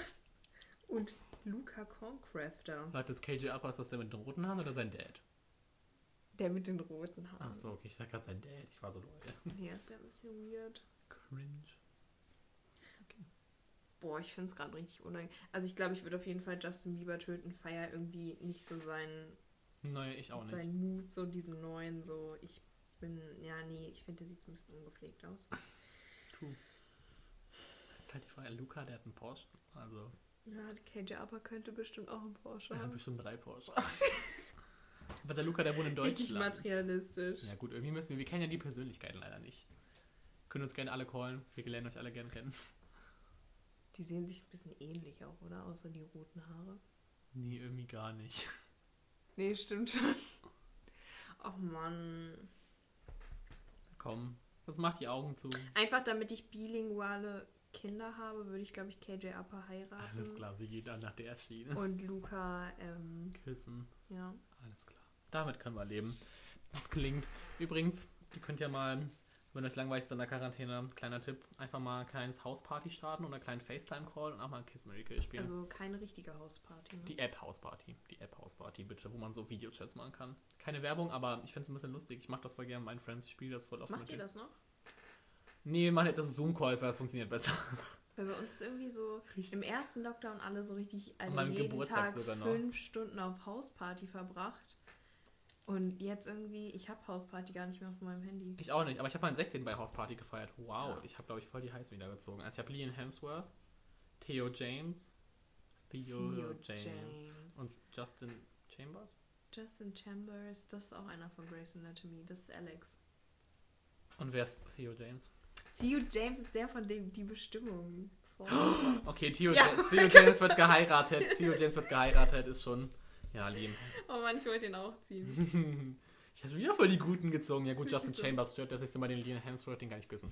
und Luca Concrafter. Warte, ist KJ Upper, ist das der mit den roten Haaren oder sein Dad? Der mit den roten Haaren. Ach so, okay, ich sag gerade sein Dad. Ich war so doll. Ja, das wäre ein bisschen weird. Cringe. Okay. Boah, ich finde es gerade richtig unangenehm. Also ich glaube, ich würde auf jeden Fall Justin Bieber töten. Feier irgendwie nicht so seinen, Nein, ich auch nicht. seinen Mut, so diesen neuen, so ich bin, ja, nee, ich finde, der sieht so ein bisschen ungepflegt aus. True. Das ist halt die Frage, Luca, der hat einen Porsche. Also, Ja, KJ Upper könnte bestimmt auch einen Porsche er hat haben. bestimmt drei Porsche. Aber der Luca, der wohnt in Richtig Deutschland. materialistisch. Ja gut, irgendwie müssen wir, wir kennen ja die Persönlichkeiten leider nicht. Können uns gerne alle callen, wir lernen euch alle gerne kennen. Die sehen sich ein bisschen ähnlich auch, oder? Außer die roten Haare. Nee, irgendwie gar nicht. Nee, stimmt schon. Ach Mann. Komm, das macht die Augen zu. Einfach damit ich bilinguale Kinder habe, würde ich, glaube ich, KJ Upper heiraten. Alles klar, sie geht dann nach der Schiene. Und Luca, ähm, Küssen, ja. alles klar. Damit können wir leben. Das klingt. Übrigens, ihr könnt ja mal, wenn euch langweilig ist in der Quarantäne, kleiner Tipp, einfach mal ein kleines Hausparty starten oder einen kleinen FaceTime-Call und auch mal ein Kiss Kill spielen. Also keine richtige Hausparty. Ne? Die App Hausparty. Die App Hausparty, bitte, wo man so Videochats machen kann. Keine Werbung, aber ich finde es ein bisschen lustig. Ich mache das voll gerne mit meinen Friends. Ich spiele das voll oft Macht ihr das noch? Nee, wir machen jetzt also Zoom-Calls, weil das funktioniert besser. Weil bei uns ist irgendwie so Richtig. im ersten Lockdown alle so richtig meinem jeden Geburtstag Tag sogar noch. fünf Stunden auf Hausparty verbracht. Und jetzt irgendwie, ich habe Hausparty gar nicht mehr auf meinem Handy. Ich auch nicht, aber ich habe meinen 16. bei Hausparty gefeiert. Wow, Ja. ich habe, glaube ich, voll die Highs wiedergezogen. Also ich habe Liam Hemsworth, Theo James, Theo, Theo James, James. und Justin Chambers. Justin Chambers, das ist auch einer von Grey's Anatomy, das ist Alex. Und wer ist Theo James? Theo James ist der von dem die Bestimmung. Okay, Theo, Ja Theo James wird geheiratet. Theo James wird geheiratet, ist schon. Ja, Liam. oh Mann, ich wollte den auch ziehen. Ich habe wieder voll die Guten gezogen. Ja gut, Justin So. Chambers stört, dass ich immer den Liam Hemsworth, den kann ich küssen.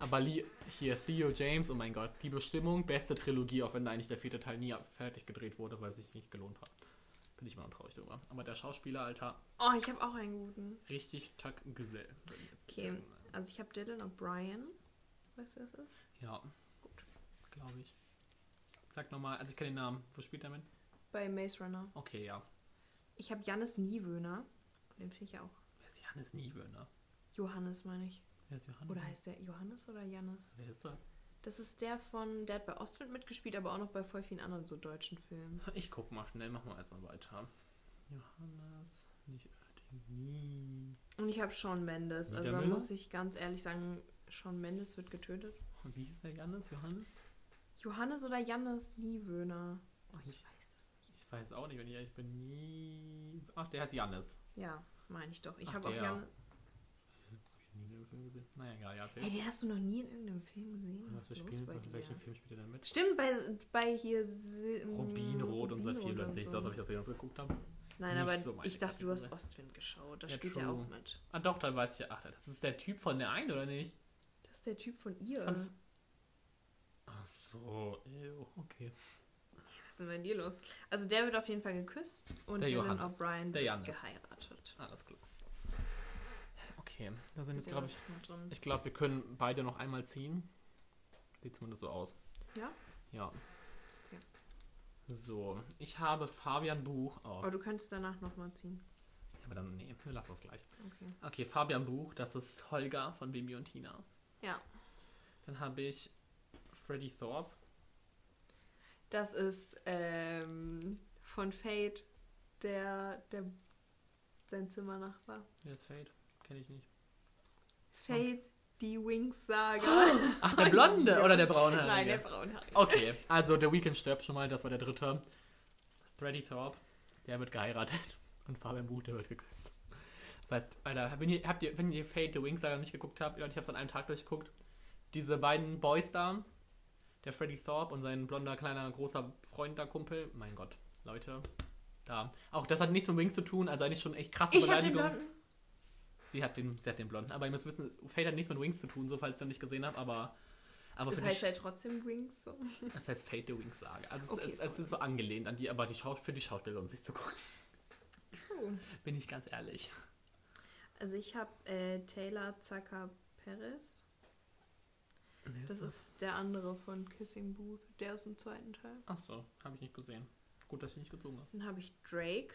Aber Lee, hier Theo James, oh mein Gott, die Bestimmung, beste Trilogie, auch wenn da eigentlich der vierte Teil nie fertig gedreht wurde, weil es sich nicht gelohnt hat. Bin ich noch traurig drüber. Aber der Schauspieler, Alter, Oh, ich habe auch einen guten. richtig Chuck Güzel. Okay, sagen. also ich habe Dylan O'Brien. Weißt du, wer das ist? Ja, gut, glaube ich. Sag nochmal, also ich kenne den Namen. Wo spielt er mit? Bei Maze Runner. Okay, ja. Ich habe Jannis Niewöhner. Den finde ich ja auch. Wer ist Johannes Niewöhner? Johannes, meine ich. Wer ist Johannes? Oder heißt der Johannes oder Jannis? Wer ist das? Das ist der von, der hat bei Ostwind mitgespielt, aber auch noch bei voll vielen anderen so deutschen Filmen. Ich guck mal schnell, machen wir erstmal weiter. Johannes, nicht nie. Und ich habe Sean Mendes. Also da muss ich ganz ehrlich sagen, Sean Mendes wird getötet. Und wie hieß der Johannes? Johannes? Johannes oder Jannis Niewöhner? Oh, ich weiß. Ich weiß auch nicht, wenn ich ehrlich bin. Nie. Ach, der heißt Jannis. Ja, meine ich doch. Ich habe auch. Jannis. Hab ich nie in einem Film gesehen. Naja, egal, ja, erzähl. Hey, den hast du noch nie in irgendeinem Film gesehen? Was ist für los Spiel, bei welchem Film spielt er denn mit? Stimmt, bei, bei hier Si- Rubinrot und so Rubinrot viel, dann und sehe ich so. das, ob ich das jemals geguckt habe. Nein, nicht aber so ich dachte, du hast. Ostwind geschaut. Da Ja, spielt er auch mit. Ah, doch, dann weiß ich ja. Ach, das ist der Typ von der einen, oder nicht? Das ist der Typ von ihr. Von- Ach so, ew, okay. Was ist denn bei dir los? Also der wird auf jeden Fall geküsst und Der Dylan. O'Brien wird geheiratet. Alles klar. Okay, da sind jetzt, glaube ich. Ich glaube, wir können beide noch einmal ziehen. Sieht zumindest so aus. Ja? Ja. So, ich habe Fabian Buch. Oh, Aber du könntest danach nochmal ziehen. aber dann, nee, wir lassen es gleich. Okay. Okay, Fabian Buch, das ist Holger von Bibi und Tina. Ja. Dann habe ich Freddy Thorpe. Das ist ähm, von Fate, der, der sein Zimmernachbar. Wer ist Fate? Kenne ich nicht. Fate, die Wings-Saga. Ach, der Blonde oder der Braunhaarige? Nein, der Braunhaarige. Okay, also The Weeknd stirbt schon mal, das war der dritte. Freddy Thorpe, der wird geheiratet. Und Fabian Buch, der wird geküsst. Weißt, Alter, wenn ihr, habt ihr, wenn ihr Fate the Wings Saga nicht geguckt habt, Leute, ich hab's an einem Tag durchgeguckt. Diese beiden Boys da, der Freddy Thorpe und sein blonder, kleiner, großer Freund da, Kumpel, mein Gott, Leute, da. Auch das hat nichts mit Wings zu tun, also eigentlich schon echt krasse Ich hab den Beleidigung. Blonden. Sie hat den, sie hat den blonden. Aber ihr müsst wissen, Fate hat nichts mit Wings zu tun, so falls ihr es noch nicht gesehen habt, aber. Aber Das für heißt halt trotzdem Wings. So. das heißt Fate the Wings Sage. Also Okay, es, es, es ist so angelehnt an die, aber die Schau für die Schauspieler lohnt sich zu gucken. True. Bin ich ganz ehrlich. Also ich habe äh, Taylor Zucker Perez. Das ist der andere von Kissing Booth, der ist im zweiten Teil. Ach so, habe ich nicht gesehen. Gut, dass ich nicht gezogen habe. Dann habe ich Drake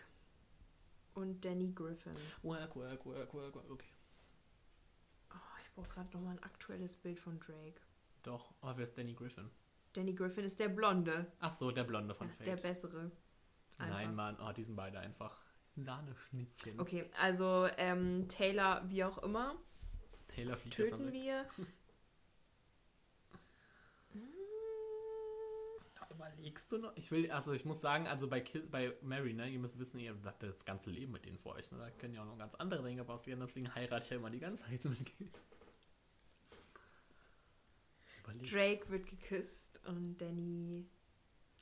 und Danny Griffin. Work, work, work, work, work. Okay. Oh, ich brauche gerade nochmal ein aktuelles Bild von Drake. Doch, aber wer ist Danny Griffin? Danny Griffin ist der Blonde. Ach so, der Blonde von Ja, Fate. der bessere. Nein, Einfach. Mann, oh, die sind beide einfach Sahneschnittchen. Okay, also ähm, Taylor, wie auch immer, Taylor fliegt töten wir. Überlegst du noch? Ich will, also ich muss sagen, also bei, Kiss, bei Mary, ne, ihr müsst wissen, ihr habt das ganze Leben mit denen vor euch, ne? Da können ja auch noch ganz andere Dinge passieren, deswegen heirate ich ja immer die ganz heißen mit Überleg. Drake wird geküsst und Danny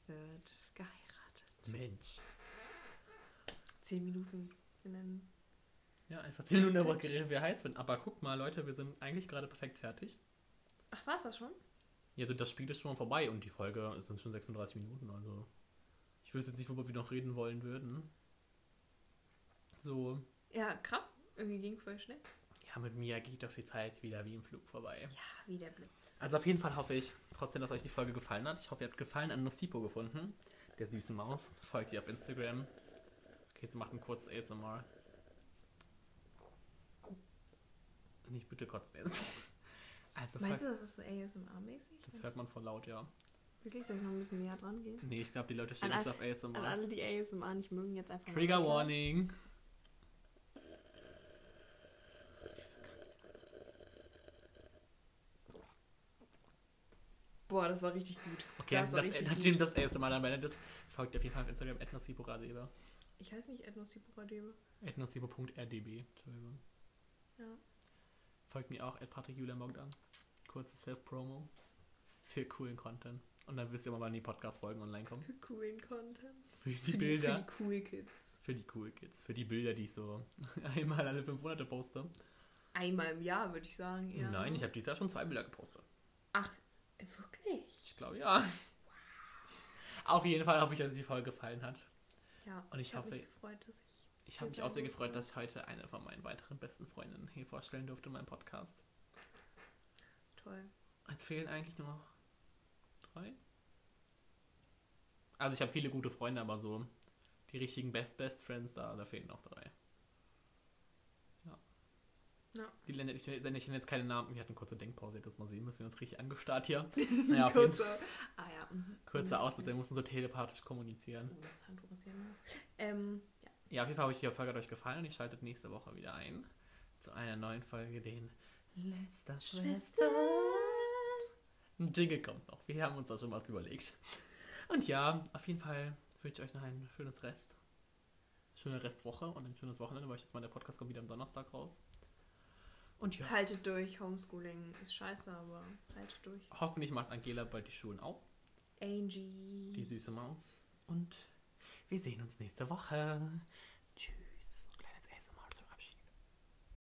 wird geheiratet. Mensch. Zehn Minuten in den Ja, einfach 10 Minuten darüber geredet, wer heiß bin. Aber guck mal, Leute, wir sind eigentlich gerade perfekt fertig. Ach, war's das schon? Ja, also das Spiel ist schon mal vorbei und die Folge sind schon 36 Minuten, also ich wüsste jetzt nicht, worüber wir noch reden wollen würden. So, Ja, krass. Irgendwie ging voll schnell. ja, mit mir geht doch die Zeit wieder wie im Flug vorbei. Ja, wie der Blitz. Also auf jeden Fall hoffe ich trotzdem, dass euch die Folge gefallen hat. Ich hoffe, ihr habt Gefallen an Nocipo gefunden, der süßen Maus. Folgt ihr auf Instagram. Okay, jetzt macht ein kurzes ASMR. Nicht bitte kotzt jetzt. Also Meinst du, das ist so ASMR-mäßig? das hört man voll laut, ja. Wirklich? Soll ich noch ein bisschen näher dran gehen? Nee, ich glaube, die Leute stehen An jetzt auf An ASMR. alle, die ASMR nicht mögen, jetzt einfach Trigger. Warning. Boah, das war richtig gut. Okay, das das, richtig nachdem gut. das erste Mal dann beendet ist, folgt auf jeden Fall auf Instagram etnosiporadebe. Ich heiße nicht Ethnosipura-Debe. etnosipo.rdb. Entschuldigung. Ja. Folgt mir auch at Patrick Julian Bogdan. Kurze Self-Promo. Für coolen Content. Und dann wisst ihr mal, wann die Podcast-Folgen online kommen. Für coolen Content. Für die Für die, Bilder. für die cool Kids. Für die cool Kids. Für die Bilder, die ich so einmal alle fünf Monate poste. Einmal im Jahr, würde ich sagen. Eher. Nein, ich habe dieses Jahr schon zwei Bilder gepostet. Ach, wirklich? Ich glaube ja. Auf jeden Fall hoffe ich, dass die Folge gefallen hat. Ja. Und ich hab hoffe- mich gefreut, dass ich. Ich habe mich auch sehr gefreut, dass ich heute eine von meinen weiteren besten Freundinnen hier vorstellen durfte in meinem Podcast. Toll. Jetzt fehlen eigentlich nur noch drei. Also ich habe viele gute Freunde, aber so die richtigen Best Best Friends da, da fehlen noch drei. Ja. Ja. Die Länder, ich sende ich jetzt keine Namen. Wir hatten eine kurze Denkpause, das mal sehen müssen wir uns richtig angestarrt hier. Naja. Kurze. Ah ja. mhm. Kurzer Aussatz, wir mussten so telepathisch kommunizieren. Oh, das Handtuch ist hier. Ähm, ja. Auf jeden Fall habe ich die Folge hat euch gefallen und ich schaltet nächste Woche wieder ein zu einer neuen Folge, den Lester Schwester. Ein Jingle kommt noch. Wir haben uns da schon was überlegt. Und ja, auf jeden Fall wünsche ich euch noch ein schönes Rest. Schöne Restwoche und ein schönes Wochenende, weil ich jetzt mal der Podcast kommt wieder am Donnerstag raus. Und ja, Haltet durch. Homeschooling ist scheiße, aber haltet durch. hoffentlich macht Angela bald die Schulen auf. Angie. Die süße Maus. Und wir sehen uns nächste Woche.